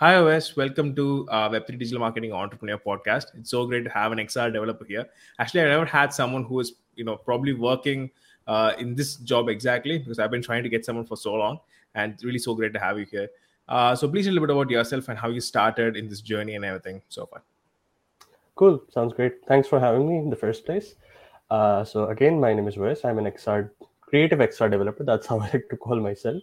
Hi, Owais. Welcome to uh, Web3 Digital Marketing Entrepreneur Podcast. It's so great to have an XR developer here. Actually, I never had someone who is, you know, probably working uh, in this job exactly because I've been trying to get someone for so long, and really so great to have you here. Uh, so please tell a little bit about yourself and how you started in this journey and everything so far. Cool. Sounds great. Thanks for having me in the first place. Uh, so again, my name is Owais. I'm an XR creative XR developer. That's how I like to call myself.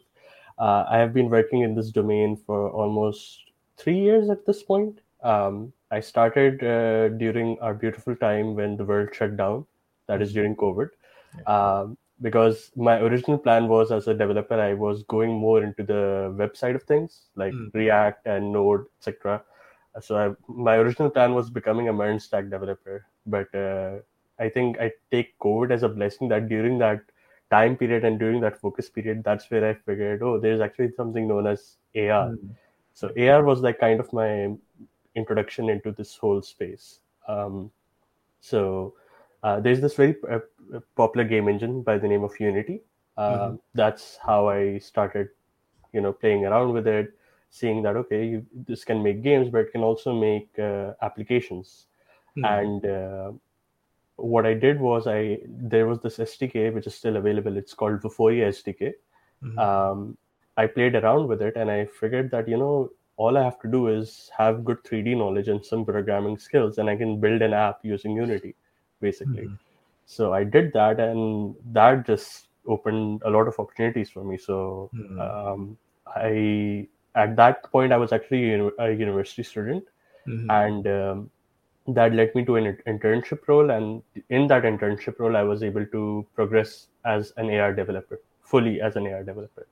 Uh, I have been working in this domain for almost three years at this point. Um, I started uh, during our beautiful time when the world shut down, that is during COVID. Um, because my original plan was as a developer, I was going more into the website of things like Mm. React and Node, etc. So I, my original plan was becoming a MERN stack developer, but uh, I think I take COVID as a blessing that during that time period and during that focus period, that's where I figured, oh, there's actually something known as AR. So AR was like kind of my introduction into this whole space. Um, so uh, there's this very uh, popular game engine by the name of Unity. Uh, Mhm. That's how I started, you know, playing around with it, seeing that okay, you, this can make games, but it can also make uh, applications. Hmm. And uh, what I did was I there was this SDK which is still available. It's called Vuforia SDK Mhm. um, I played around with it and I figured that, you know, all I have to do is have good 3D knowledge and some programming skills, and I can build an app using Unity, basically. Mhm. So I did that, and that just opened a lot of opportunities for me. So Mhm. um, I, at that point, I was actually a university student, Mhm. and um, that led me to an internship role. And in that internship role, I was able to progress as an AR developer, fully as an AR developer.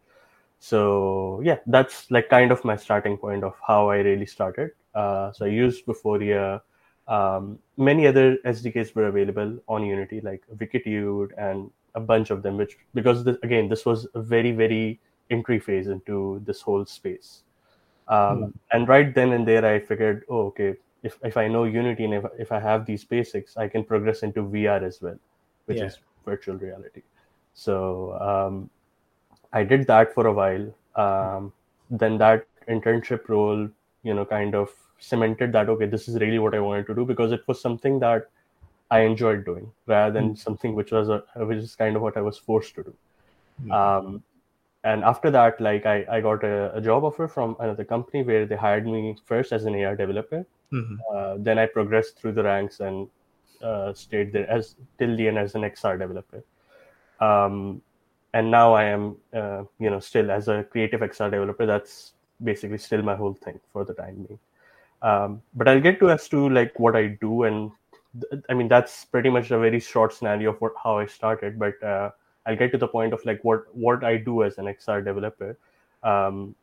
So yeah, that's like kind of my starting point of how I really started. Uh, so I used Vuforia. Um, many other SDKs were available on Unity, like Wikitude and a bunch of them. Which because this, again, this was a very very entry phase into this whole space. Um, And right then and there, I figured, oh, okay, if, if I know Unity and if, if I have these basics, I can progress into VR as well, which Yeah. is virtual reality. So um, I did that for a while. Um, then that internship role, you know, kind of cemented that, okay, this is really what I wanted to do because it was something that I enjoyed doing rather than something which was, a, which is kind of what I was forced to do Mhm. um, and after that like i, I got a, a job offer from another company where they hired me first as an ar developer Mhm. uh, then i progressed through the ranks and uh, stayed there as till the end as an xr developer um, and now i am uh, you know still as a creative xr developer that's basically still my whole thing for the time being um, but i'll get to as to like what i do and th- i mean that's pretty much a very short scenario of what, how i started but uh, I'll get to the point of like what what I do as an XR developer, um,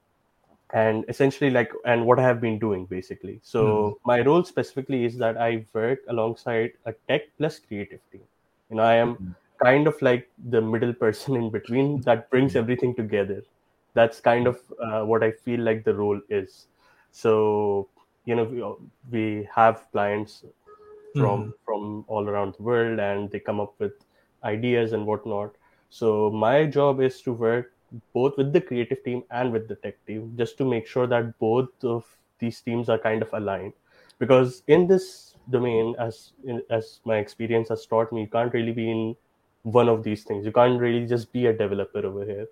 and essentially like and what I have been doing basically. So my role specifically is that I work alongside a tech plus creative team. You know, I am kind of like the middle person in between that brings everything together. That's kind of uh, what I feel like the role is. So you know, we, we have clients from from all around the world, and they come up with ideas and whatnot. So my job is to work both with the creative team and with the tech team, just to make sure that both of these teams are kind of aligned. Because in this domain, as in, as my experience has taught me, you can't really be in one of these things. You can't really just be a developer over here.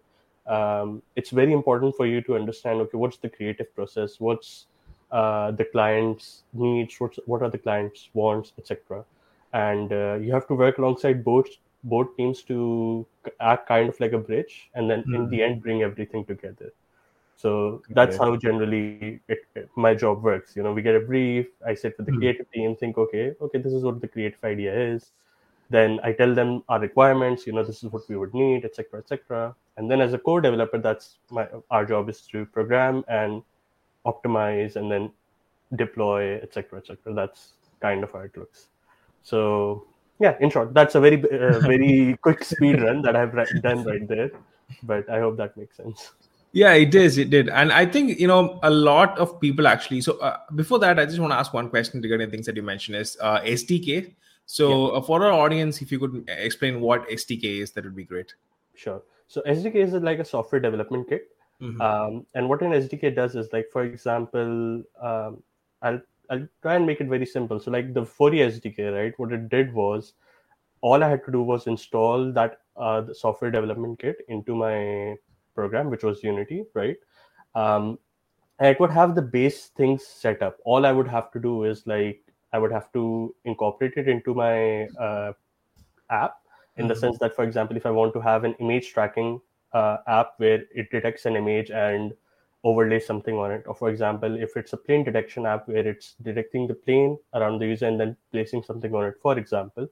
Um, it's very important for you to understand. Okay, what's the creative process? What's uh, the client's needs? What's, what are the client's wants, etc. And uh, you have to work alongside both both teams to act kind of like a bridge and then in Mhm. the end bring everything together so that's Okay. how generally it, my job works you know we get a brief i sit with the Hmm. creative team think okay okay this is what the creative idea is then i tell them our requirements you know this is what we would need etc etc and then as a core developer that's my our job is to program and optimize and then deploy etc etc that's kind of how it looks so yeah in short that's a very uh, very quick speed run that i've done right there but i hope that makes sense Yeah, it is. It did, and I think you know a lot of people actually. So uh, before that, I just want to ask one question regarding things that you mentioned is uh, SDK. So uh, for our audience, if you could explain what SDK is, that would be great. Sure. So SDK is like a software development kit. Mm-hmm. Um, and what an SDK does is like, for example, um, I'll I'll try and make it very simple. So like the Vuforia SDK, right? What it did was all I had to do was install that uh, the software development kit into my program, which was Unity, right? Um, and it would have the base things set up. All I would have to do is like I would have to incorporate it into my uh, app in mm-hmm. the sense that, for example, if I want to have an image tracking uh, app where it detects an image and overlays something on it, or for example, if it's a plane detection app where it's detecting the plane around the user and then placing something on it, for example.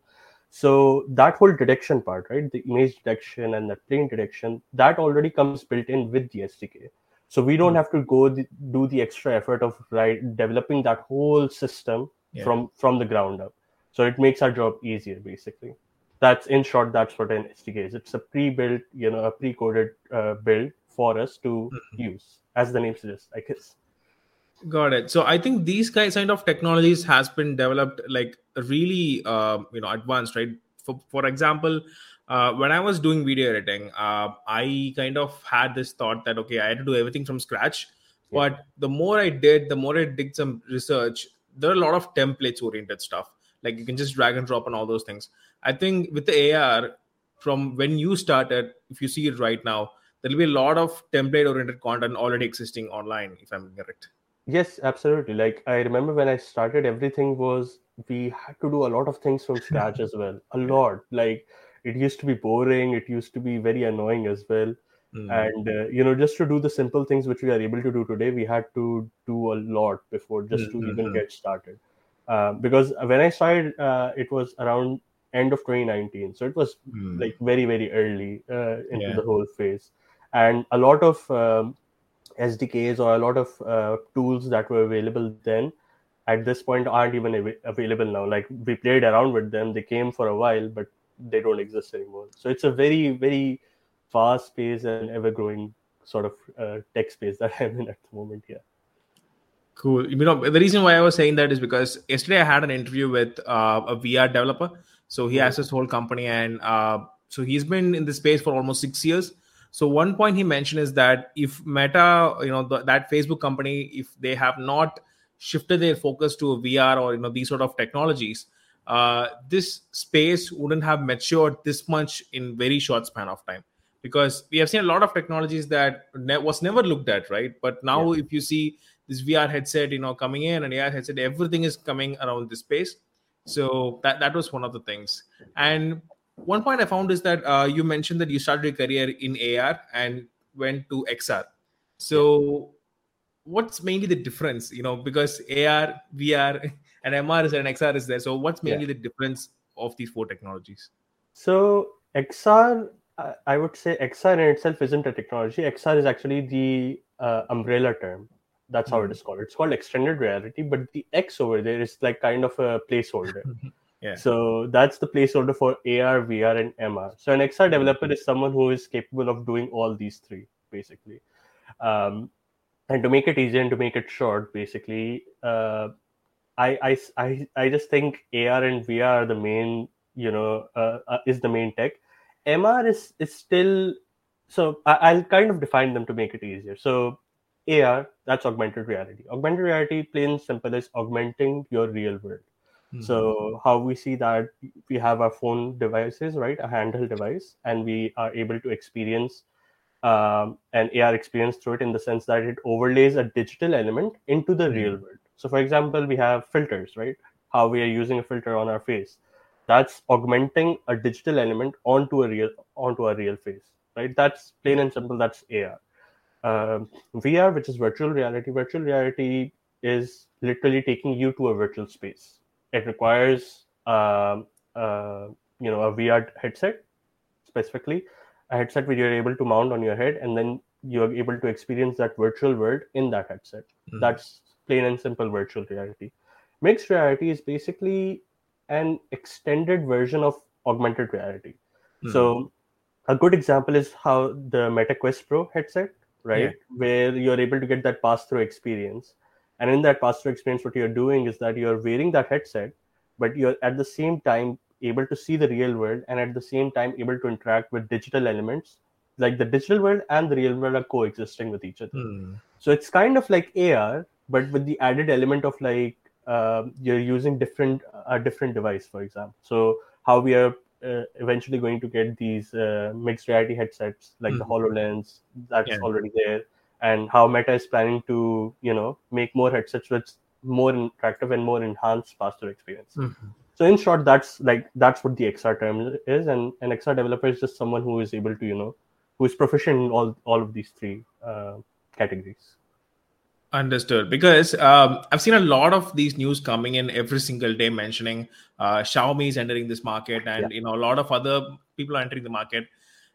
So that whole detection part, right, the image detection and the plane detection, that already comes built in with the SDK. So we don't mm-hmm. have to go the, do the extra effort of right developing that whole system yeah. from from the ground up. So it makes our job easier, basically that's in short that's what an sdk is it's a pre-built you know a pre-coded uh, build for us to mm-hmm. use as the name suggests i guess got it so i think these kind of technologies has been developed like really uh, you know advanced right for, for example uh, when i was doing video editing uh, i kind of had this thought that okay i had to do everything from scratch yeah. but the more i did the more i did some research there are a lot of templates oriented stuff. Like you can just drag and drop and all those things. I think with the ar from when you started if you see it right now there'll be a lot of template oriented content already existing online if i'm correct. Yes absolutely. Like i remember when i started everything was we had to do a lot of things from scratch as well. A lot. Like it used to be boring. It used to be very annoying as well mm. and uh, you know just to do the simple things which we are able to do today we had to do a lot before just mm-hmm. to even hmm. get started uh, because when I started, uh, it was around end of 2019, so it was mm. like very very early uh, into yeah. the whole phase, and a lot of um, SDKs or a lot of uh, tools that were available then at this point aren't even av- available now. Like we played around with them, they came for a while, but they don't exist anymore. So it's a very very fast paced and ever growing sort of uh, tech space that I'm in at the moment. Yeah. Cool. You know, the reason why I was saying that is because yesterday I had an interview with uh, a VR developer. So he has his whole company, and uh, so he's been in the space for almost six years. So one point he mentioned is that if Meta, you know, the, that Facebook company, if they have not shifted their focus to a VR or you know these sort of technologies, uh, this space wouldn't have matured this much in very short span of time. Because we have seen a lot of technologies that ne- was never looked at, right? But now, yeah. if you see this VR headset, you know, coming in and AR headset, everything is coming around this space. So that that was one of the things. And one point I found is that uh, you mentioned that you started your career in AR and went to XR. So what's mainly the difference? You know, because AR, VR, and MR is and XR is there. So what's mainly yeah. the difference of these four technologies? So XR, I would say XR in itself isn't a technology. XR is actually the uh, umbrella term that's how it is called. It's called extended reality, but the X over there is like kind of a placeholder. yeah. So that's the placeholder for AR, VR, and MR. So an XR developer is someone who is capable of doing all these three, basically. Um, and to make it easier and to make it short, basically, uh, I, I, I, I just think AR and VR are the main, you know, uh, uh, is the main tech. MR is is still so I, I'll kind of define them to make it easier. So AR, that's augmented reality. Augmented reality, plain and simple, is augmenting your real world. Mm-hmm. So how we see that we have our phone devices, right, a handheld device, and we are able to experience um, an AR experience through it in the sense that it overlays a digital element into the mm-hmm. real world. So, for example, we have filters, right? How we are using a filter on our face. That's augmenting a digital element onto a real onto a real face, right? That's plain and simple. That's AR um, VR, which is virtual reality. Virtual reality is literally taking you to a virtual space. It requires, uh, uh, you know, a VR headset, specifically a headset where you're able to mount on your head, and then you're able to experience that virtual world in that headset. Mm-hmm. That's plain and simple virtual reality. Mixed reality is basically an extended version of augmented reality. Mm-hmm. So, a good example is how the Meta Quest Pro headset right? Yeah. Where you're able to get that pass through experience. And in that pass through experience, what you're doing is that you're wearing that headset, but you're at the same time able to see the real world and at the same time able to interact with digital elements like the digital world and the real world are coexisting with each other. Hmm. So it's kind of like AR, but with the added element of like uh, you're using different a different device, for example. So how we are uh, eventually going to get these uh, mixed reality headsets like the Mhm. Hololens that's Yeah. already there, and how Meta is planning to you know make more headsets with more interactive and more enhanced faster experience. Mhm. So in short, that's like that's what the XR term is, and an XR developer is just someone who is able to you know who is proficient in all all of these three uh, categories. Understood. Because um, I've seen a lot of these news coming in every single day mentioning uh, Xiaomi is entering this market, and you know a lot of other people are entering the market,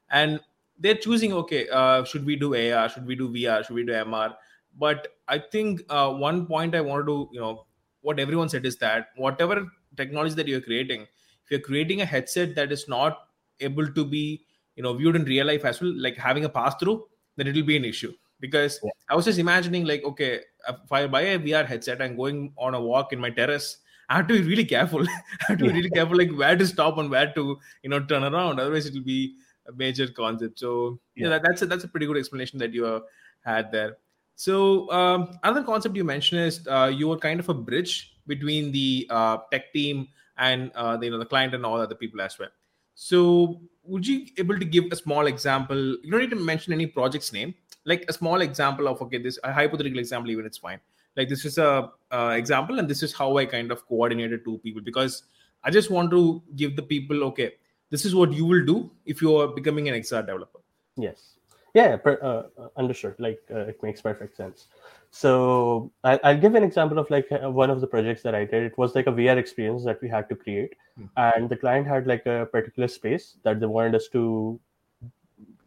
and they're choosing. Okay, uh, should we do AR? Should we do VR? Should we do MR? But I think uh, one point I wanted to, you know, what everyone said is that whatever technology that you're creating, if you're creating a headset that is not able to be, you know, viewed in real life as well, like having a pass through, then it will be an issue because Yeah. I was just imagining like, okay, if I buy a VR headset and going on a walk in my terrace, I have to be really careful. I have to be really careful, like where to stop and where to, you know, turn around. Otherwise, it will be a major concept. So yeah, Yeah. that, that's a, that's a pretty good explanation that you uh, had there. So um, another concept you mentioned is uh, you were kind of a bridge between the uh, tech team and uh, the, you know the client and all other people as well. So would you able to give a small example? You don't need to mention any project's name, like a small example of okay, this a hypothetical example, even it's fine. Like this is a uh, example, and this is how I kind of coordinated two people because I just want to give the people okay, this is what you will do if you are becoming an XR developer. Yes. Yeah, per, uh, understood. Like uh, it makes perfect sense. So I, I'll give an example of like uh, one of the projects that I did. It was like a VR experience that we had to create, Hmm. and the client had like a particular space that they wanted us to,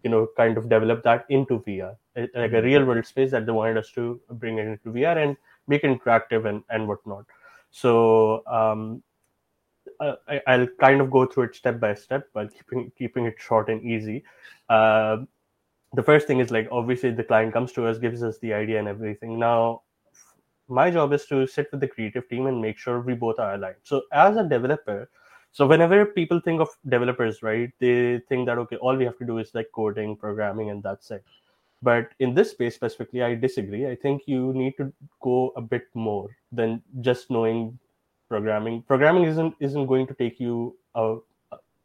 you know, kind of develop that into VR, like a Hmm. real world space that they wanted us to bring it into VR and make it interactive and and whatnot. So um, I, I'll kind of go through it step by step, but keeping keeping it short and easy. Uh, the first thing is like obviously the client comes to us, gives us the idea and everything. Now, my job is to sit with the creative team and make sure we both are aligned. So as a developer, so whenever people think of developers, right, they think that okay, all we have to do is like coding, programming, and that's it. But in this space specifically, I disagree. I think you need to go a bit more than just knowing programming. Programming isn't isn't going to take you uh,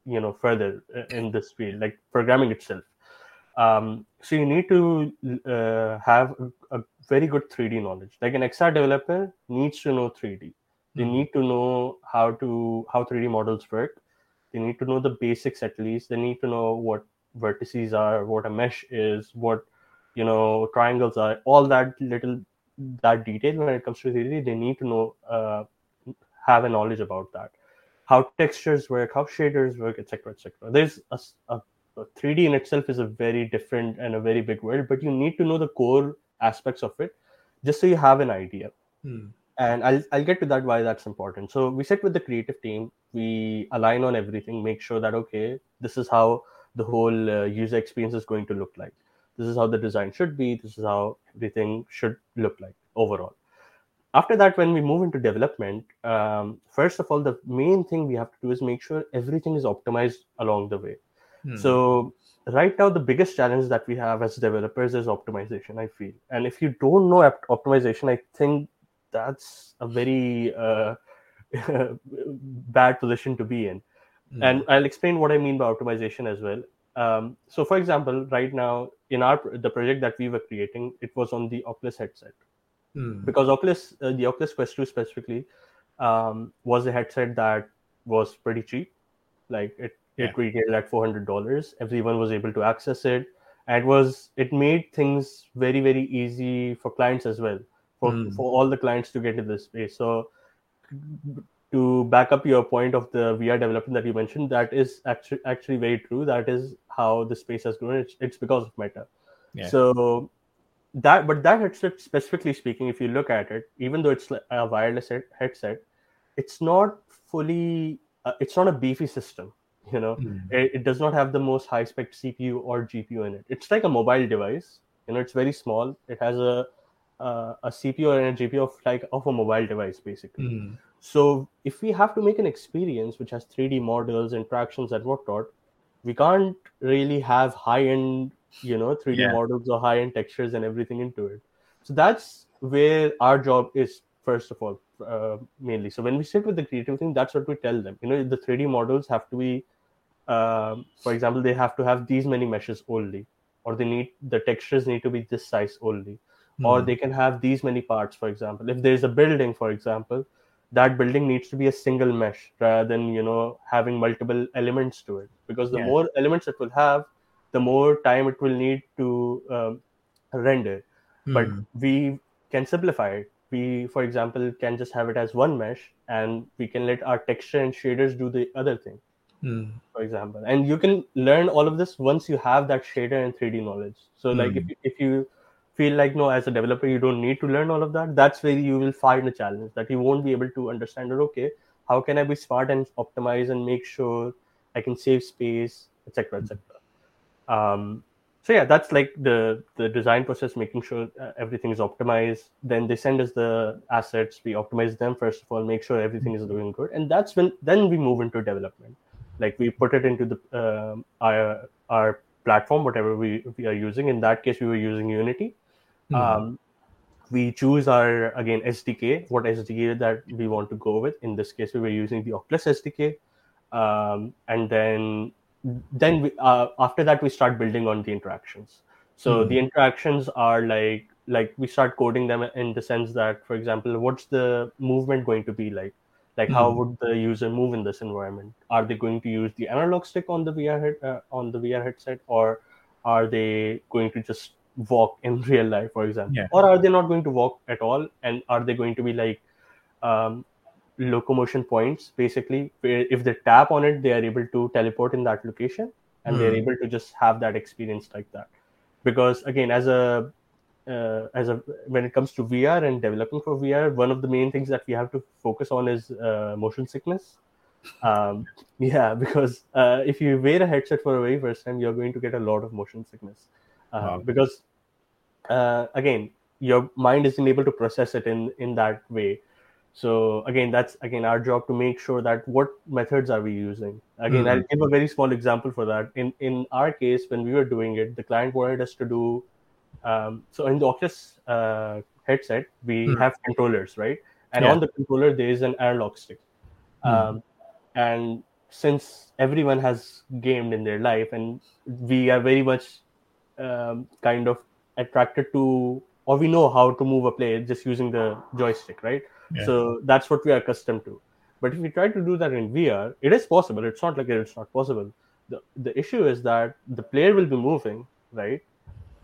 you know further uh, in this field, like programming itself. Um, so you need to uh, have a, a very good 3D knowledge. Like an XR developer needs to know 3D. They Mhm. need to know how to how 3D models work. They need to know the basics at least. They need to know what vertices are, what a mesh is, what you know triangles are. All that little that detail when it comes to 3D, they need to know uh, have a knowledge about that. How textures work, how shaders work, etc., etc. There's a 3D in itself is a very different and a very big world, but you need to know the core aspects of it just so you have an idea Hmm. and I'll, I'll get to that why that's important so we sit with the creative team we align on everything make sure that okay this is how the whole uh, user experience is going to look like this is how the design should be this is how everything should look like overall. After that when we move into development um, first of all the main thing we have to do is make sure everything is optimized along the way. Hmm. so right now the biggest challenge that we have as developers is optimization i feel. And if you don't know op- optimization i think that's a very uh, bad position to be in. Hmm. and i'll explain what i mean by optimization as well um, so for example right now in our the project that we were creating it was on the oculus headset. Hmm. because oculus uh, the oculus quest 2 specifically um, was a headset that was pretty cheap. Like it it retailed at $400 everyone was able to access it. And it was it made things very very easy for clients as well for, Hmm. for all the clients to get into this space. So to back up your point of the VR development that you mentioned, that is actually actually very true. That is how the space has grown. It's, it's because of Meta. Yeah. So that, but that headset, specifically speaking, if you look at it, even though it's a wireless headset, it's not fully. Uh, it's not a beefy system. You know, Hmm. it, it does not have the most high spec CPU or GPU in it. It's like a mobile device. You know, it's very small. It has a uh, a CPU and a GPU of like of a mobile device basically. Hmm. So if we have to make an experience which has 3D models, interactions, and whatnot, we can't really have high-end you know 3D Yeah. models or high end textures and everything into it. So that's where our job is first of all, uh, mainly. So when we sit with the creative team, that's what we tell them. You know, the 3D models have to be, um, for example, they have to have these many meshes only, or they need the textures need to be this size only or Hmm. they can have these many parts for example if there's a building for example that building needs to be a single mesh rather than you know having multiple elements to it because the Yeah. more elements it will have the more time it will need to um, render but Hmm. we can simplify it we for example can just have it as one mesh and we can let our texture and shaders do the other thing Hmm. for example and you can learn all of this once you have that shader and 3d knowledge so like if, Hmm. if you feel like no as a developer you don't need to learn all of that. That's where you will find a challenge that you won't be able to understand it okay how can i be smart and optimize and make sure i can save space etc etc um, so yeah that's like the the design process making sure uh, everything is optimized. Then they send us the assets. We optimize them first of all make sure everything is doing good. And that's when then we move into development. Like we put it into the um, our our platform whatever we, we are using. In that case we were using unity Hmm. um, we choose our again sdk what sdk that we want to go with in this case we were using the oculus sdk um, and then then we, uh, after that we start building on the interactions so Hmm. the interactions are like like we start coding them in the sense that for example what's the movement going to be like like how Hmm. would the user move in this environment are they going to use the analog stick on the vr head, uh, on the vr headset or are they going to just walk in real life for example? Yeah. or are they not going to walk at all? And are they going to be like um, locomotion points basically where if they tap on it they are able to teleport in that location and they're Hmm. able to just have that experience like that. Because again as a uh, as a when it comes to vr and developing for vr one of the main things that we have to focus on is uh, motion sickness. Um, yeah because uh, if you wear a headset for a very first time you're going to get a lot of motion sickness Wow. because uh, again your mind isn't able to process it in in that way so again that's again our job to make sure that what methods are we using again Mhm. i'll give a very small example for that in in our case when we were doing it the client wanted us to do um, so in the oculus uh, headset we Mhm. have controllers right and Yeah. on the controller there is an analog stick um, and since everyone has gamed in their life and we are very much um, kind of attracted to or we know how to move a player just using the joystick right? Yeah. so that's what we are accustomed to. But if we try to do that in vr it is possible. It's not like it's not possible. The, the issue is that the player will be moving right?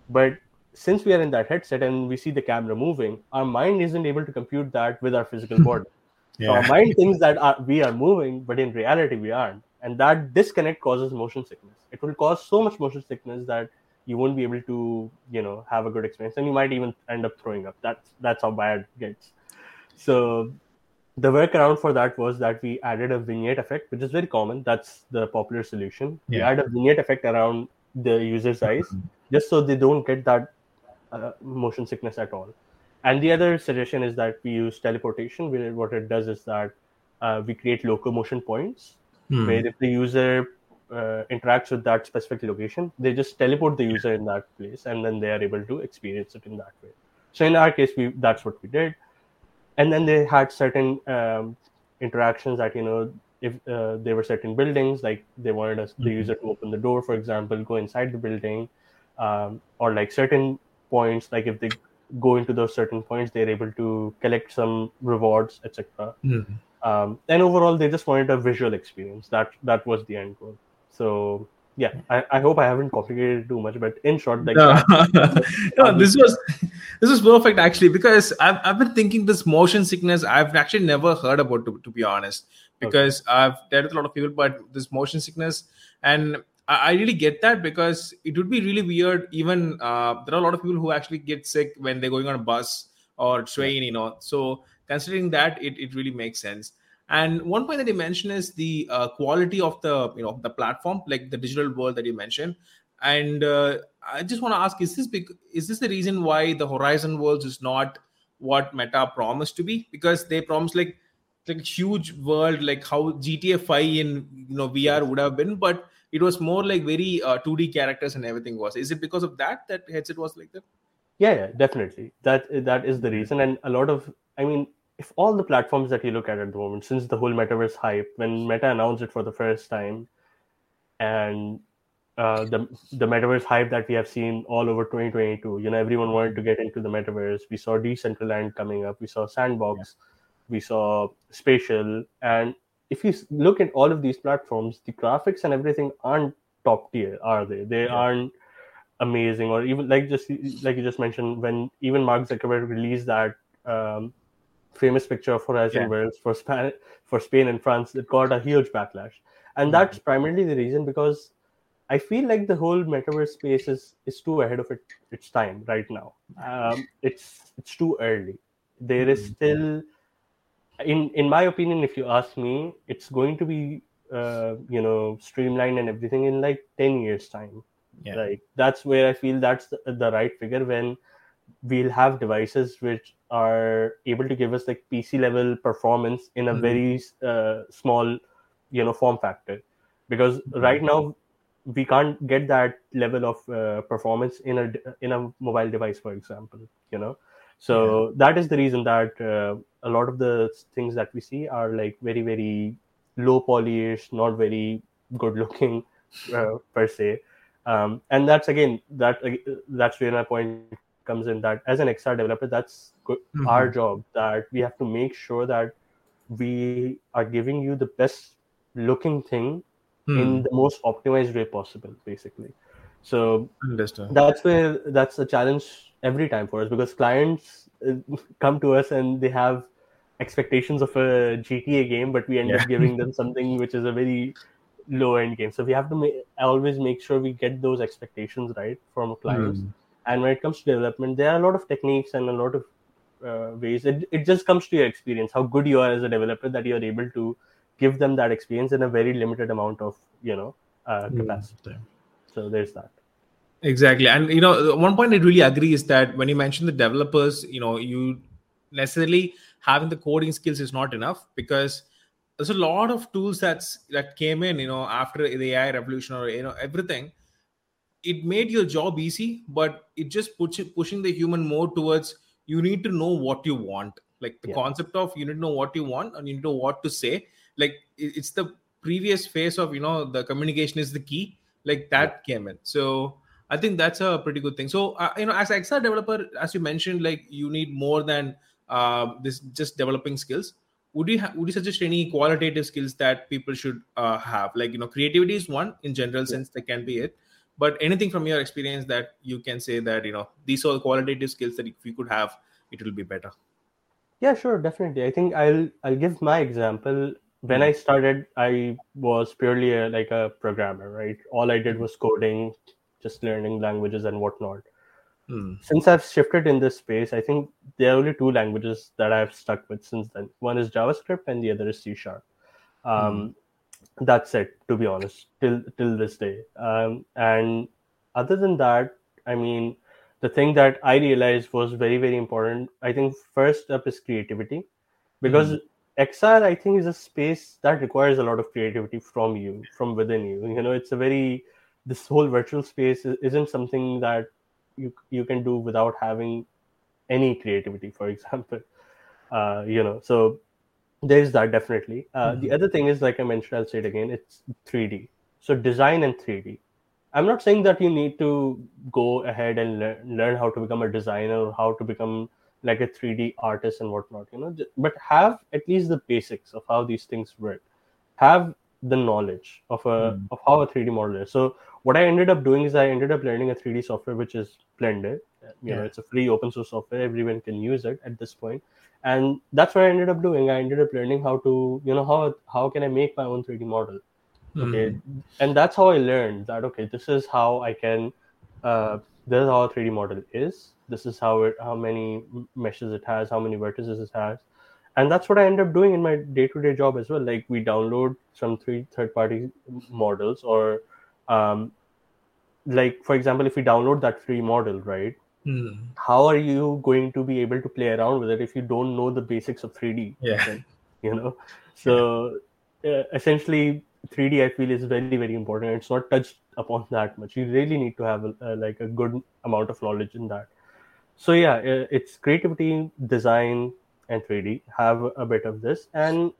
But since we are in that headset and we see the camera moving our mind isn't able to compute that with our physical body. So our mind thinks that uh, we are moving, but in reality we aren't, and that disconnect causes motion sickness. It will cause so much motion sickness that you won't be able to, you know, have a good experience, and you might even end up throwing up. That's that's how bad it gets. So the workaround for that was that we added a vignette effect, which is very common. That's the popular solution. We add a vignette effect around the user's eyes, just so they don't get that uh, motion sickness at all. And the other suggestion is that we use teleportation, where what it does is that uh, we create locomotion points Hmm. where if the user uh, interacts with that specific location, they just teleport the user in that place, and then they are able to experience it in that way. So in our case, we that's what we did, and then they had certain um, interactions that you know if uh, there were certain buildings like they wanted us the Mhm. user to open the door for example go inside the building um, or like certain points like if they go into those certain points they're able to collect some rewards etc Hmm. um, and overall they just wanted a visual experience that that was the end goal so yeah i, I hope i haven't complicated it too much but in short like no, no, this was this was perfect actually because I've, I've been thinking this motion sickness I've actually never heard about to, to be honest because I've dealt with a lot of people but this motion sickness and I, I really get that because it would be really weird even uh, there are a lot of people who actually get sick when they're going on a bus or train you know. So considering that it, it really makes sense and one point that you mentioned is the uh, quality of the you know the platform like the digital world that you mentioned and uh, i just want to ask is this is this the reason why the horizon worlds is not what meta promised to be because they promised like like huge world like how gta 5 in you know vr would have been but it was more like very uh, 2D characters and everything was. Is it because of that that headset was like that? Yeah, yeah, definitely. That that is the reason, and a lot of, I mean, if all the platforms that you look at at the moment, since the whole metaverse hype, when Meta announced it for the first time, and uh, the the metaverse hype that we have seen all over 2022, you know, everyone wanted to get into the metaverse. We saw Decentraland coming up. We saw Sandbox. Yeah. We saw Spatial, and if you look at all of these platforms, the graphics and everything aren't top tier, are they? They yeah. aren't amazing, or even like just like you just mentioned, when even Mark Zuckerberg released that um, famous picture of Horizon yeah. Worlds for Spain, for Spain and France, it got a huge backlash, and mm-hmm. that's primarily the reason because I feel like the whole metaverse space is is too ahead of it, its time right now. Um, it's it's too early. There is mm-hmm. still in in my opinion if you ask me it's going to be uh, you know streamlined and everything in like 10 years time yeah. like that's where i feel that's the, the, right figure when we'll have devices which are able to give us like pc level performance in a mm-hmm. very uh, small you know form factor because mm-hmm. right now we can't get that level of uh, performance in a in a mobile device for example you know so yeah. that is the reason that uh, a lot of the things that we see are like very very low polish not very good looking uh, per se um, and that's again that uh, that's where my point comes in that as an xr developer that's good, mm-hmm. our job that we have to make sure that we are giving you the best looking thing mm. in the most optimized way possible basically so Understand. that's where that's a challenge every time for us because clients uh, come to us and they have expectations of a GTA game, but we end yeah. up giving them something which is a very low end game. So we have to make, always make sure we get those expectations right from clients. Mm. And when it comes to development, there are a lot of techniques and a lot of uh, ways. It, it just comes to your experience, how good you are as a developer that you're able to give them that experience in a very limited amount of you know uh, hmm. capacity. Mm. So there's that. Exactly. And you know, one point I really agree is that when you mention the developers, you know, you necessarily having the coding skills is not enough because there's a lot of tools that's that came in, you know, after the AI revolution or you know everything. It made your job easy, but it just push, pushing the human more towards you need to know what you want. Like the yeah. concept of you need to know what you want and you need to know what to say. Like it's the previous phase of you know the communication is the key. Like that yeah. came in. So I think that's a pretty good thing. So, uh, you know, as XR developer, as you mentioned, like you need more than uh, this just developing skills. Would you ha- would you suggest any qualitative skills that people should uh, have? Like you know, creativity is one in general yeah. sense that can be it. But anything from your experience that you can say that you know these are the qualitative skills that if you could have, it will be better. Yeah, sure, definitely. I think I'll I'll give my example. When I started, I was purely a, like a programmer, right? All I did was coding, just learning languages and whatnot. Hmm. Since I've shifted in this space, I think there are only two languages that I've stuck with since then. One is JavaScript, and the other is C Sharp. Um, hmm. That's it, to be honest, till till this day. Um, and other than that, I mean, the thing that I realized was very very important. I think first up is creativity, because hmm. XR I think is a space that requires a lot of creativity from you, from within you. You know, it's a very this whole virtual space isn't something that you you can do without having any creativity for example uh, you know so there's that definitely uh, mm-hmm. the other thing is like i mentioned i'll say it again it's 3d so design and 3d i'm not saying that you need to go ahead and le- learn how to become a designer or how to become like a 3d artist and whatnot you know but have at least the basics of how these things work have the knowledge of a mm. of how a 3d model is so what I ended up doing is I ended up learning a 3D software which is Blender. You yeah. know, it's a free open source software. Everyone can use it at this point, and that's what I ended up doing. I ended up learning how to, you know, how how can I make my own 3D model. Okay, mm. and that's how I learned that. Okay, this is how I can. Uh, this is how a 3D model is. This is how it, how many meshes it has, how many vertices it has, and that's what I end up doing in my day-to-day job as well. Like we download some three third-party models or um, like for example if we download that free model right hmm. how are you going to be able to play around with it if you don't know the basics of 3d yeah you know so uh, essentially 3D I feel is very very important. It's not touched upon that much. You really need to have a, like a good amount of knowledge in that. So yeah, uh, it's creativity, design, and 3D have a bit of this, and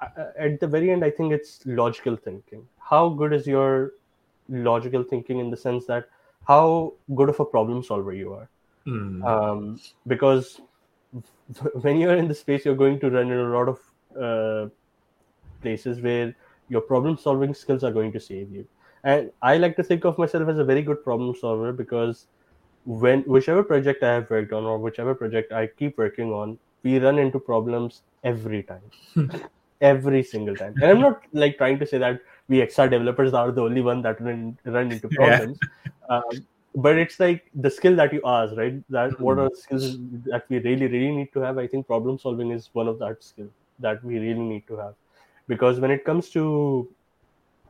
uh, at the very end, I think it's logical thinking. How good is your logical thinking in the sense that how good of a problem solver you are? Hmm. Um, because when you're in the space, you're going to run in a lot of uh, places where your problem solving skills are going to save you and i like to think of myself as a very good problem solver because when whichever project i have worked on or whichever project i keep working on we run into problems every time every single time and i'm not like trying to say that we xr developers are the only one that run, run into problems yeah. um, but it's like the skill that you ask right that mm-hmm. what are the skills that we really really need to have i think problem solving is one of that skill that we really need to have because when it comes to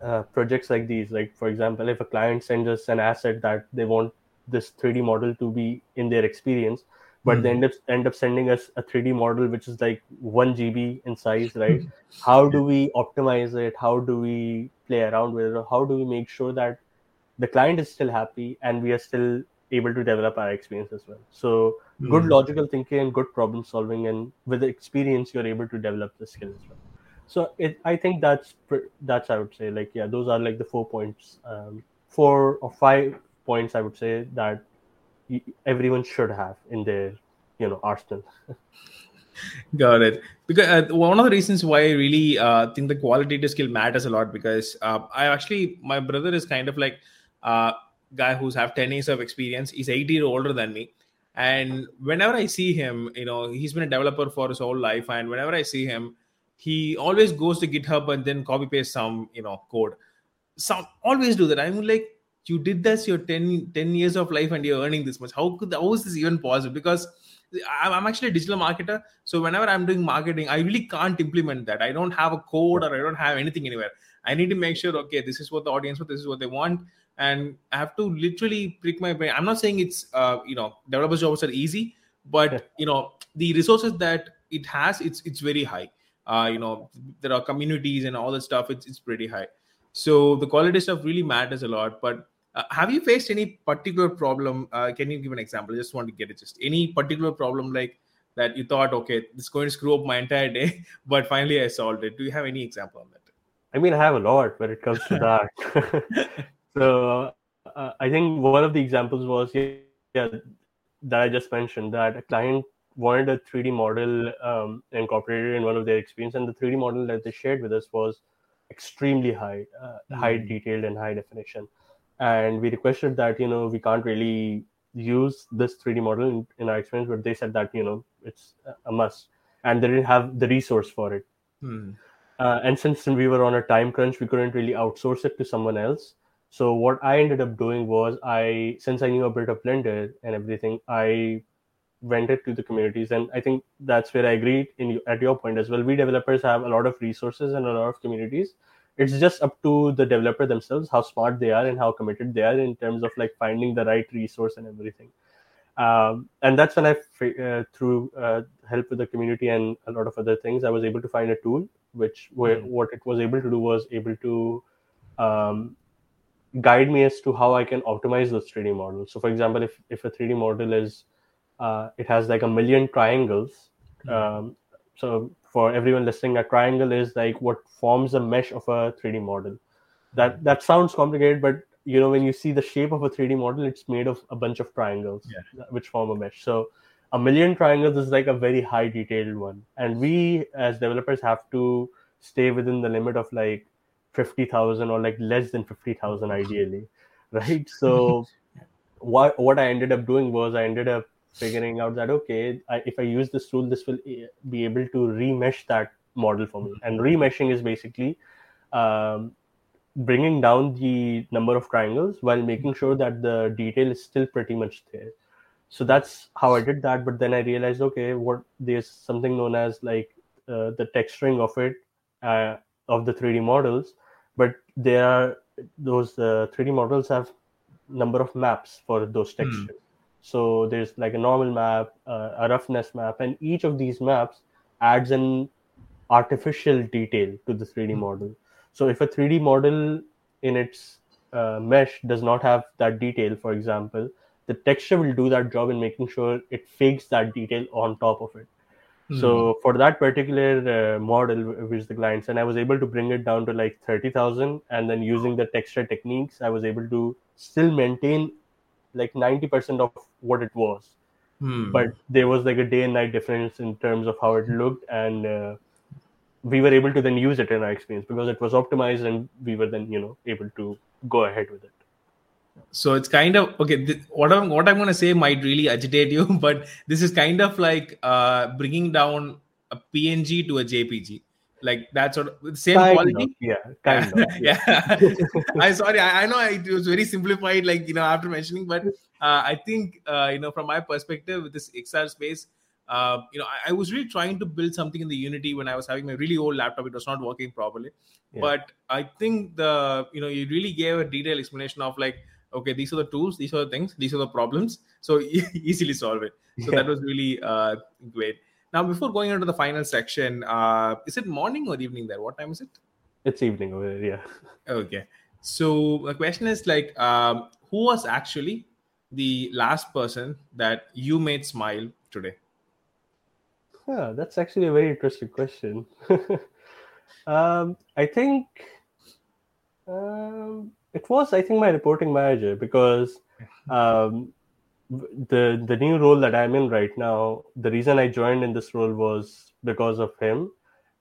uh, projects like these like for example if a client sends us an asset that they want this 3d model to be in their experience but they end up end up sending us a 3d model which is like 1 gb in size right? How do we optimize it? How do we play around with it? How do we make sure that the client is still happy and we are still able to develop our experience as well? So mm-hmm. good logical thinking and good problem solving and with the experience you're able to develop the skill as well. So it i think that's that's i would say like yeah those are like the four points um, four or five points i would say that everyone should have in their you know arsenal. Got it. Because uh, one of the reasons why i really uh, think the qualitative skill matters a lot because uh, i actually my brother is kind of like a uh, guy who's have 10 years of experience. He's 8 years older than me. And whenever i see him you know he's been a developer for his whole life. And whenever i see him he always goes to github and then copy paste some you know code. Some always do that. I'm like you did this your 10, 10 years of life and you're earning this much how could how is this even possible because I'm actually a digital marketer. So whenever I'm doing marketing, I really can't implement that. I don't have a code or I don't have anything anywhere. I need to make sure, okay, this is what the audience wants, this is what they want. And I have to literally prick my brain. I'm not saying it's uh, you know, developers' jobs are easy, but you know, the resources that it has, it's it's very high uh, you know there are communities and all that stuff it's, it's pretty high so the quality stuff really matters a lot but uh, have you faced any particular problem uh, can you give an example i just want to get it just any particular problem like that you thought okay this is going to screw up my entire day but finally i solved it do you have any example on that i mean i have a lot when it comes to that so uh, i think one of the examples was yeah that i just mentioned that a client wanted a 3D model um, incorporated in one of their experience, and the 3D model that they shared with us was extremely high, uh, mm. high detailed and high definition. And we requested that you know we can't really use this 3D model in, in our experience, but they said that you know it's a must, and they didn't have the resource for it. Mm. Uh, and since we were on a time crunch, we couldn't really outsource it to someone else. So what I ended up doing was I, since I knew a bit of Blender and everything, I went it to the communities and i think that's where i agree in at your point as well we developers have a lot of resources and a lot of communities it's just up to the developer themselves how smart they are and how committed they are in terms of like finding the right resource and everything um, and that's when i uh, through uh, help with the community and a lot of other things i was able to find a tool which where mm-hmm. what it was able to do was able to um, guide me as to how i can optimize those 3d models so for example if, if a 3d model is uh, it has like a million triangles. Mm-hmm. Um, so for everyone listening, a triangle is like what forms a mesh of a 3D model. That hmm. that sounds complicated, but you know when you see the shape of a 3D model, it's made of a bunch of triangles yeah. which form a mesh. So a million triangles is like a very high detailed one, and we as developers have to stay within the limit of like 50,000 or like less than 50,000 ideally, right? So what what I ended up doing was I ended up figuring out that okay I, if i use this tool this will eh, be able to remesh that model for me and remeshing is basically um, bringing down the number of triangles while making sure that the detail is still pretty much there so that's how i did that but then i realized okay what there's something known as like uh, the texturing of it uh, of the 3d models but there are those uh, 3d models have number of maps for those hmm. textures mm. So there's like a normal map, uh, a roughness map, and each of these maps adds an artificial detail to the 3D mm-hmm. model. So if a 3D model in its uh, mesh does not have that detail, for example, the texture will do that job in making sure it fakes that detail on top of it. Mm. So for that particular uh, model, which the clients, and I was able to bring it down to like thirty thousand, and then using the texture techniques, I was able to still maintain like ninety percent of what it was. Mm. But there was like a day and night difference in terms of how it looked, and uh, we were able to then use it in our experience because it was optimized, and we were then you know able to go ahead with it so it's kind of okay th- what i'm what i'm going to say might really agitate you but this is kind of like uh bringing down a png to a jpg like that sort of same kind quality? of, yeah kind of yeah, I'm sorry I, I, know it was very simplified like you know after mentioning but uh, i think uh, you know from my perspective with this xr space uh, you know I, I, was really trying to build something in the unity when i was having my really old laptop. It was not working properly. Yeah. but i think the you know you really gave a detailed explanation of like okay these are the tools these are the things these are the problems. So easily solve it. So yeah. that was really uh, great now before going into the final section uh, is it morning or evening there? What time is it? It's evening over there yeah. Okay. So the question is like um, who was actually the last person that you made smile today? Yeah that's actually a very interesting question. Um, i think um, it was i think my reporting manager because um, the the new role that i'm in right now the reason i joined in this role was because of him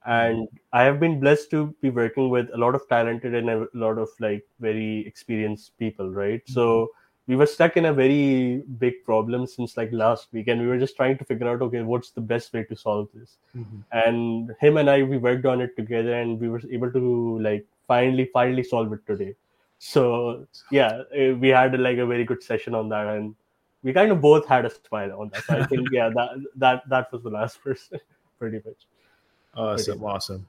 and i have been blessed to be working with a lot of talented and a lot of like very experienced people right mm-hmm. so we were stuck in a very big problem since like last week and we were just trying to figure out okay what's the best way to solve this mm-hmm. and him and i we worked on it together and we were able to like finally finally solve it today so yeah eh, we had like a very good session on that and we kind of both had a smile on that so i think yeah that that that was the last person pretty much awesome pretty much. awesome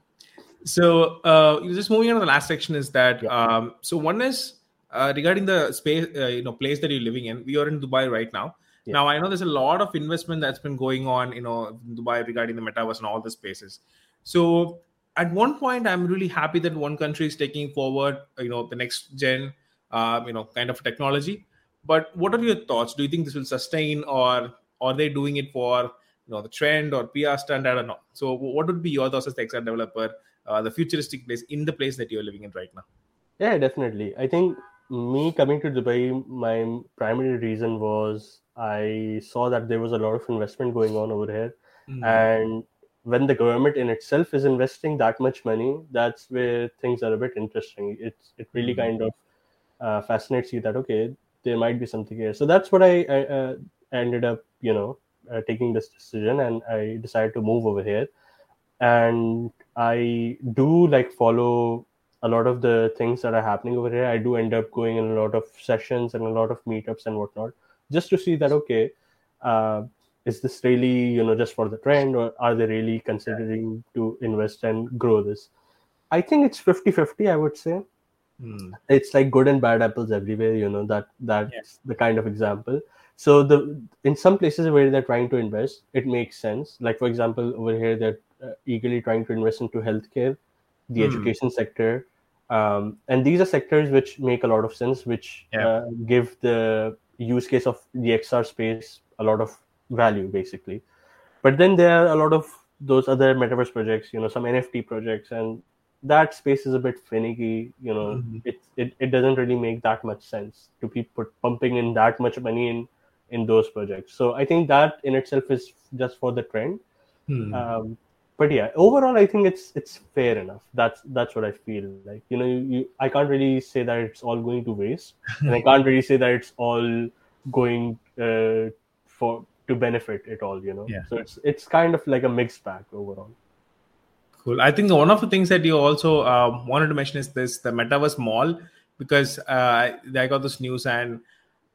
so uh just moving on to the last section is that yeah. um so one is uh, regarding the space uh, you know place that you're living in we are in dubai right now yeah. now i know there's a lot of investment that's been going on you know in dubai regarding the metaverse and all the spaces so at one point i'm really happy that one country is taking forward you know the next gen uh, you know kind of technology but what are your thoughts do you think this will sustain or are they doing it for you know the trend or pr stand i don't know so what would be your thoughts as the xr developer uh, the futuristic place in the place that you're living in right now yeah definitely i think me coming to dubai my primary reason was i saw that there was a lot of investment going on over here mm. and when the government in itself is investing that much money, that's where things are a bit interesting. It's it really mm-hmm. kind of uh, fascinates you that okay, there might be something here. So that's what I, I uh, ended up, you know, uh, taking this decision, and I decided to move over here. And I do like follow a lot of the things that are happening over here. I do end up going in a lot of sessions and a lot of meetups and whatnot, just to see that okay, uh, is this really you know just for the trend or are they really considering to invest and grow this i think it's 50-50 i would say hmm. it's like good and bad apples everywhere you know that that's yes. the kind of example so the in some places where they're trying to invest it makes sense like for example over here they're uh, eagerly trying to invest into healthcare the hmm. education sector um, and these are sectors which make a lot of sense which yeah. uh, give the use case of the xr space a lot of value basically but then there are a lot of those other metaverse projects you know some nft projects and that space is a bit finicky you know mm-hmm. it, it it doesn't really make that much sense to be put pumping in that much money in in those projects so i think that in itself is just for the trend hmm. um, but yeah overall i think it's it's fair enough that's that's what i feel like you know you, you i can't really say that it's all going to waste and i can't really say that it's all going uh, for to benefit it all you know yeah. so it's it's kind of like a mixed bag overall cool. I think one of the things that you also uh, wanted to mention is this the metaverse mall because uh, i got this news and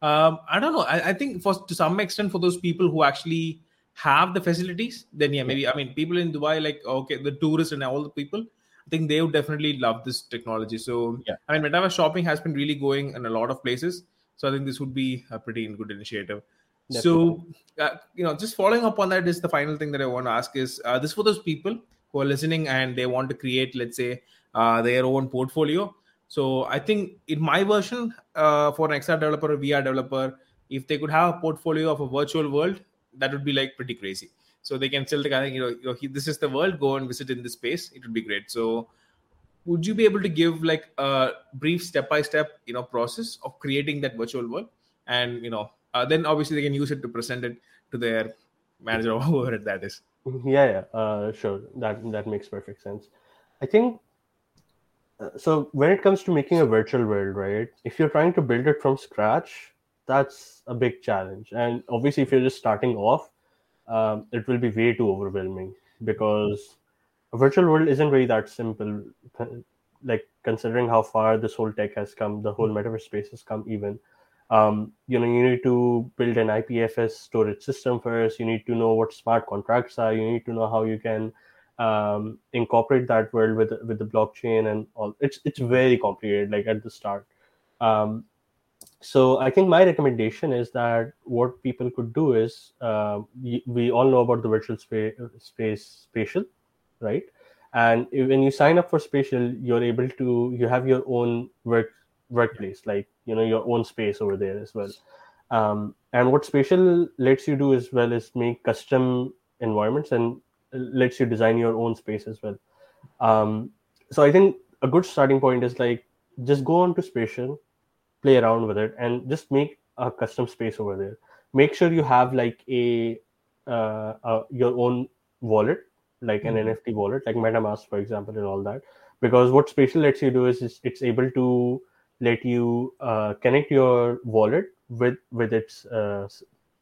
um, i don't know. I, I, think for to some extent for those people who actually have the facilities then yeah maybe i mean people in dubai like okay the tourists and all the people i think they would definitely love this technology. So yeah. I mean metaverse shopping has been really going in a lot of places. So i think this would be a pretty good initiative. Definitely. So, uh, you know, just following up on that is the final thing that I want to ask is uh, this for those people who are listening and they want to create, let's say, uh, their own portfolio. So I think in my version, uh, for an XR developer or VR developer, if they could have a portfolio of a virtual world, that would be like pretty crazy. So they can still like, you know, you know this is the world. Go and visit in this space. It would be great. So would you be able to give like a brief step by step, you know, process of creating that virtual world? And you know, uh, then obviously they can use it to present it to their manager or whoever that is. Yeah, yeah, uh, sure. That that makes perfect sense. I think uh, so. When it comes to making a virtual world, right? If you're trying to build it from scratch, that's a big challenge. And obviously, if you're just starting off, um, it will be way too overwhelming because a virtual world isn't really that simple. Like considering how far this whole tech has come, the whole metaverse space has come. Even, um, you know, you need to build an IPFS storage system first. You need to know what smart contracts are. You need to know how you can um, incorporate that world with with the blockchain and all. It's it's very complicated. Like at the start. Um, so I think my recommendation is that what people could do is uh, we, we, all know about the virtual space, space spatial, right? And when you sign up for spatial, you're able to you have your own work workplace, like you know your own space over there as well. Um, and what spatial lets you do as well is make custom environments and lets you design your own space as well. Um, so I think a good starting point is like just go on to spatial play around with it and just make a custom space over there make sure you have like a, uh, uh, your own wallet like an mm-hmm. nft wallet like metamask for example and all that because what spatial lets you do is, is it's able to let you uh, connect your wallet with with its uh,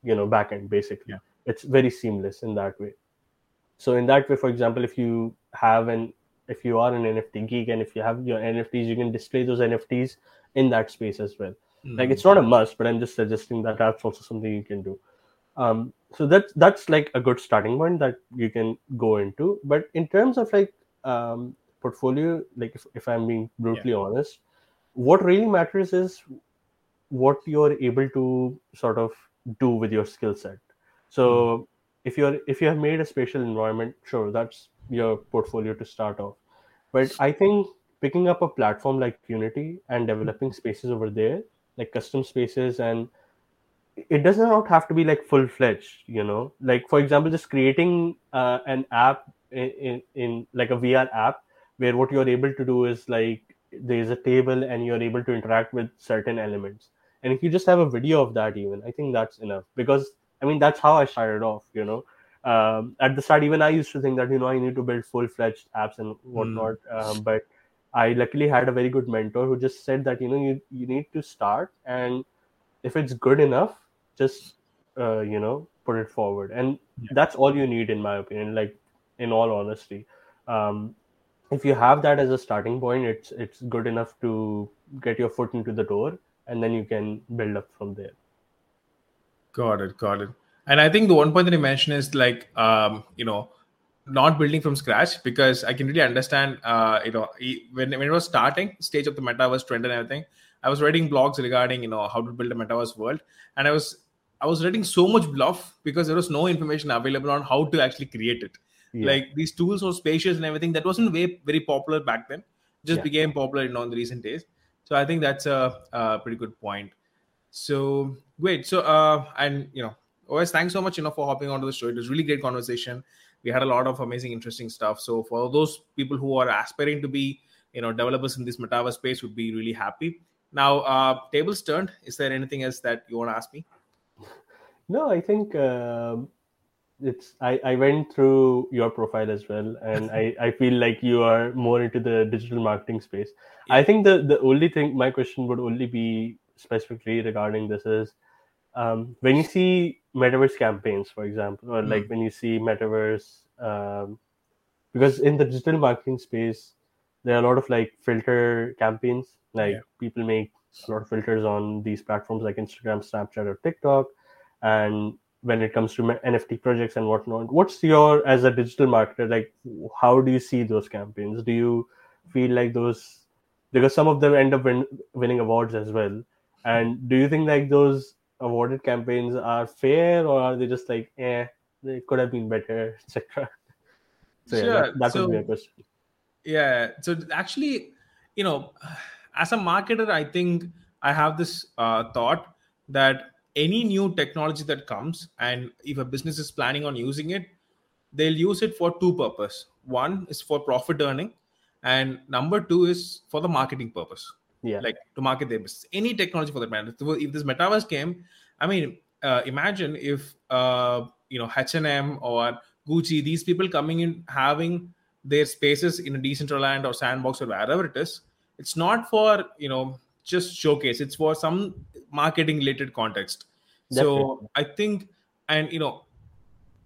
you know backend basically yeah. it's very seamless in that way so in that way for example if you have an if you are an nft geek and if you have your nfts you can display those nfts in that space as well. Mm-hmm. Like it's not a must, but I'm just suggesting that that's also something you can do. Um, so that's that's like a good starting point that you can go into. But in terms of like um, portfolio, like if, if I'm being brutally yeah. honest, what really matters is what you're able to sort of do with your skill set. So mm-hmm. if you're if you have made a spatial environment, sure, that's your portfolio to start off. But I think picking up a platform like Unity and developing spaces over there, like custom spaces, and it does not have to be like full fledged, you know. Like for example, just creating uh, an app in, in, in like a VR app where what you're able to do is like there's a table and you're able to interact with certain elements. And if you just have a video of that, even I think that's enough because I mean that's how I started off, you know. Um, at the start, even I used to think that you know I need to build full fledged apps and whatnot, mm. um, but I luckily had a very good mentor who just said that you know you you need to start and if it's good enough, just uh, you know put it forward, and yeah. that's all you need in my opinion. Like in all honesty, um, if you have that as a starting point, it's it's good enough to get your foot into the door, and then you can build up from there. Got it, got it. And I think the one point that you mentioned is like um, you know not building from scratch because I can really understand. Uh, you know, when when it was starting stage of the metaverse trend and everything, I was writing blogs regarding you know how to build a metaverse world, and I was I was writing so much bluff because there was no information available on how to actually create it. Yeah. Like these tools were spatial and everything that wasn't very very popular back then. Just yeah. became popular in the recent days. So I think that's a, a pretty good point. So great. So uh, and you know, Owais thanks so much you know for hopping onto the show. It was really great conversation we had a lot of amazing interesting stuff so for those people who are aspiring to be you know developers in this metaverse space would be really happy now uh tables turned is there anything else that you want to ask me no i think um, it's I, I went through your profile as well and I, I feel like you are more into the digital marketing space yeah. i think the the only thing my question would only be specifically regarding this is um, when you see metaverse campaigns, for example, or like mm. when you see metaverse, um, because in the digital marketing space, there are a lot of like filter campaigns. Like yeah. people make a lot of filters on these platforms like Instagram, Snapchat, or TikTok. And when it comes to NFT projects and whatnot, what's your as a digital marketer like? How do you see those campaigns? Do you feel like those because some of them end up win, winning awards as well? And do you think like those awarded campaigns are fair or are they just like eh they could have been better etc so yeah, sure. that, that so, would be a question yeah so actually you know as a marketer i think i have this uh, thought that any new technology that comes and if a business is planning on using it they'll use it for two purpose. One is for profit earning and number two is for the marketing purpose. Yeah. Like to market their business. Any technology for that matter. If this metaverse came i mean uh, imagine if uh, you know h&m or gucci these people coming in having their spaces in a decentraland or sandbox or wherever it is it's not for you know just showcase. It's for some marketing related context. Definitely. so i think and you know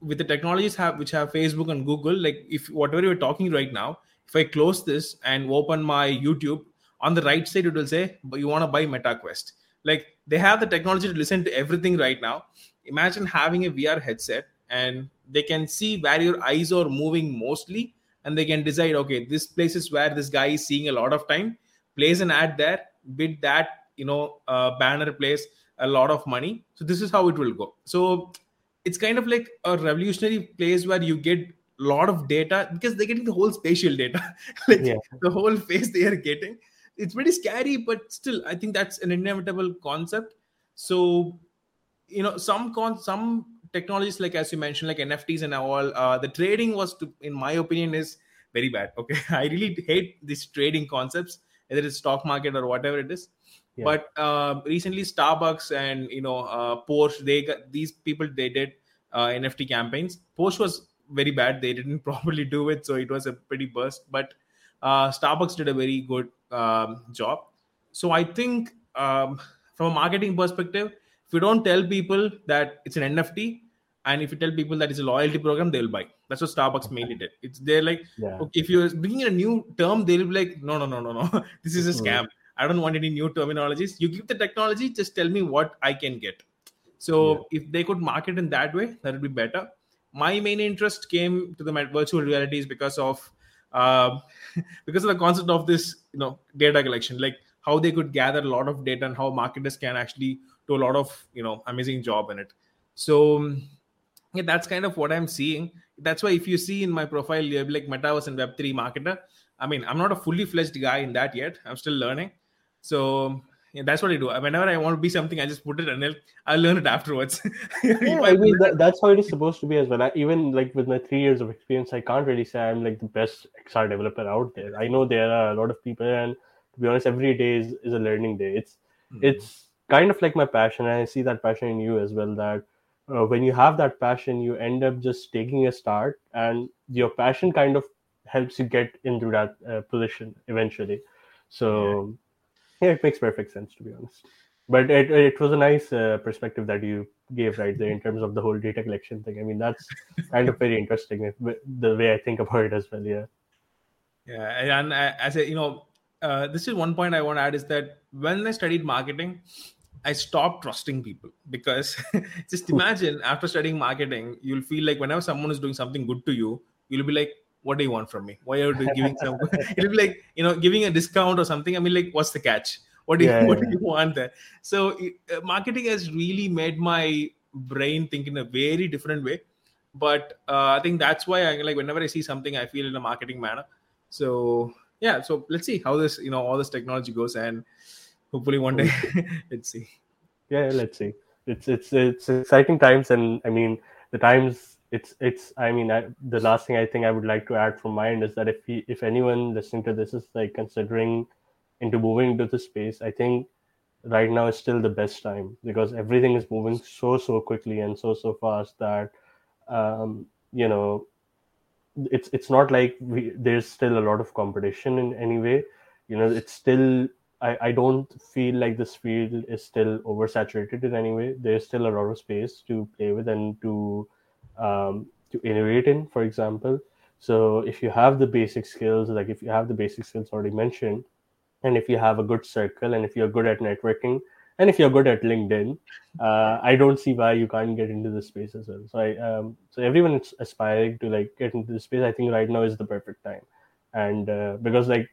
with the technologies have which have facebook and google like if whatever you're talking right now if i close this and open my youtube on the right side it will say but you want to buy metaquest. Like they have the technology to listen to everything right now. Imagine having a vr headset and they can see where your eyes are moving mostly and they can decide okay this place is where this guy is seeing a lot of time. Plays an ad there bid that you know uh, banner place a lot of money. So this is how it will go. So it's kind of like a revolutionary place where you get a lot of data because they're getting the whole spatial data. Like yeah. the whole face they are getting. It's pretty scary but still i think that's an inevitable concept. So you know some con some technologies like as you mentioned like nfts and all uh, the trading was to, in my opinion is very bad. Okay. I really hate these trading concepts whether it's stock market or whatever it is. Yeah. but uh, recently starbucks and you know uh, porsche they got these people they did uh, nft campaigns. Porsche was very bad. They didn't properly do it so it was a pretty burst. But uh, starbucks did a very good um, job. So i think um, from a marketing perspective if you don't tell people that it's an nft and if you tell people that it's a loyalty program they'll buy. That's what starbucks mainly did. It's they're like yeah. okay, if you're bringing a new term they'll be like no no no no no. This is a mm-hmm. scam. I don't want any new terminologies. You give the technology just tell me what i can get. So yeah. if they could market in that way that would be better. My main interest came to the virtual realities because of uh, because of the concept of this you know data collection like how they could gather a lot of data and how marketers can actually do a lot of you know amazing job in it. So yeah, that's kind of what i'm seeing that's why if you see in my profile you're like metaverse and web3 marketer i mean i'm not a fully fledged guy in that yet i'm still learning so yeah, that's what I do. Whenever I want to be something, I just put it and I'll, I'll learn it afterwards. yeah, I mean, that, that's how it is supposed to be as well. I, even like with my three years of experience, I can't really say I'm like the best XR developer out there. I know there are a lot of people, and to be honest, every day is, is a learning day. It's mm-hmm. it's kind of like my passion, and I see that passion in you as well. That uh, when you have that passion, you end up just taking a start, and your passion kind of helps you get into that uh, position eventually. So yeah. yeah. it makes perfect sense to be honest. But it it was a nice uh, perspective that you gave right there in terms of the whole data collection thing. I mean, that's kind of very interesting the way I think about it as well. Yeah. Yeah, and uh, as a you know, uh, this is one point I want to add is that when I studied marketing, I stopped trusting people because just imagine after studying marketing, you'll feel like whenever someone is doing something good to you, you'll be like, "What do you want from me? Why are you giving some?" It'll be like you know giving a discount or something. I mean, like, what's the catch? What do you, yeah, what yeah. do you want there? So uh, marketing has really made my brain think in a very different way. But uh, I think that's why I like whenever I see something, I feel in a marketing manner. So yeah, so let's see how this you know all this technology goes and hopefully one day. Let's see. Yeah let's see. It's it's it's exciting times and i mean the times it's it's i mean I, the last thing i think i would like to add from my end is that if he, if anyone listening to this is like considering into moving into the space i think right now is still the best time because everything is moving so so quickly and so so fast that um you know it's it's not like we, there's still a lot of competition in any way. You know it's still I, I don't feel like this field is still oversaturated in any way. There's still a lot of space to play with and to um, to innovate in, for example. So if you have the basic skills, like if you have the basic skills already mentioned, and if you have a good circle, and if you're good at networking, and if you're good at LinkedIn, uh, I don't see why you can't get into this space as well. So I um, so everyone is aspiring to like get into this space. I think right now is the perfect time, and uh, because like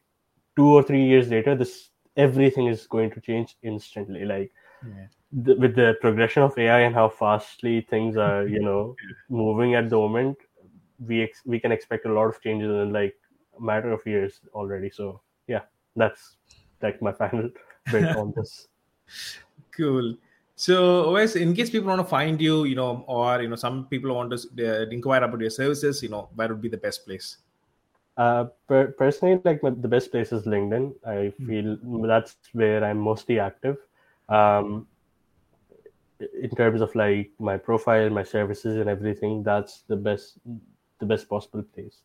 two or three years later, this everything is going to change instantly like yeah. the, with the progression of ai and how fastly things are you know moving at the moment we ex- we can expect a lot of changes in like a matter of years already. So yeah, that's like my final bit on this. Cool. So, Owais, in case people want to find you, you know, or you know, some people want to uh, inquire about your services, you know, where would be the best place? Uh, per- personally, like my, the best place is LinkedIn. I feel that's where I'm mostly active. Um, in terms of like my profile, my services, and everything, that's the best, the best possible place.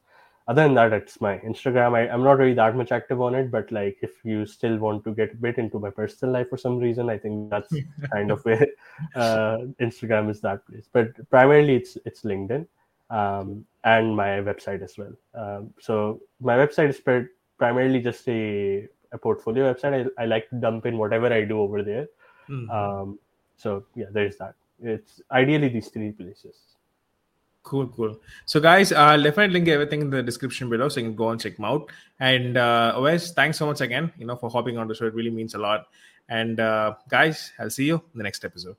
Other than that, it's my Instagram. I, I'm not really that much active on it, but like if you still want to get a bit into my personal life for some reason, I think that's kind of where uh, Instagram is that place. But primarily, it's it's LinkedIn um, and my website as well. Um, so my website is primarily just a, a portfolio website. I, I like to dump in whatever I do over there. Mm-hmm. Um, so yeah, there's that. It's ideally these three places. Cool, cool. So, guys, I'll definitely link everything in the description below, so you can go and check them out. And uh, Owais, thanks so much again, you know, for hopping on the show. It really means a lot. And uh, guys, I'll see you in the next episode.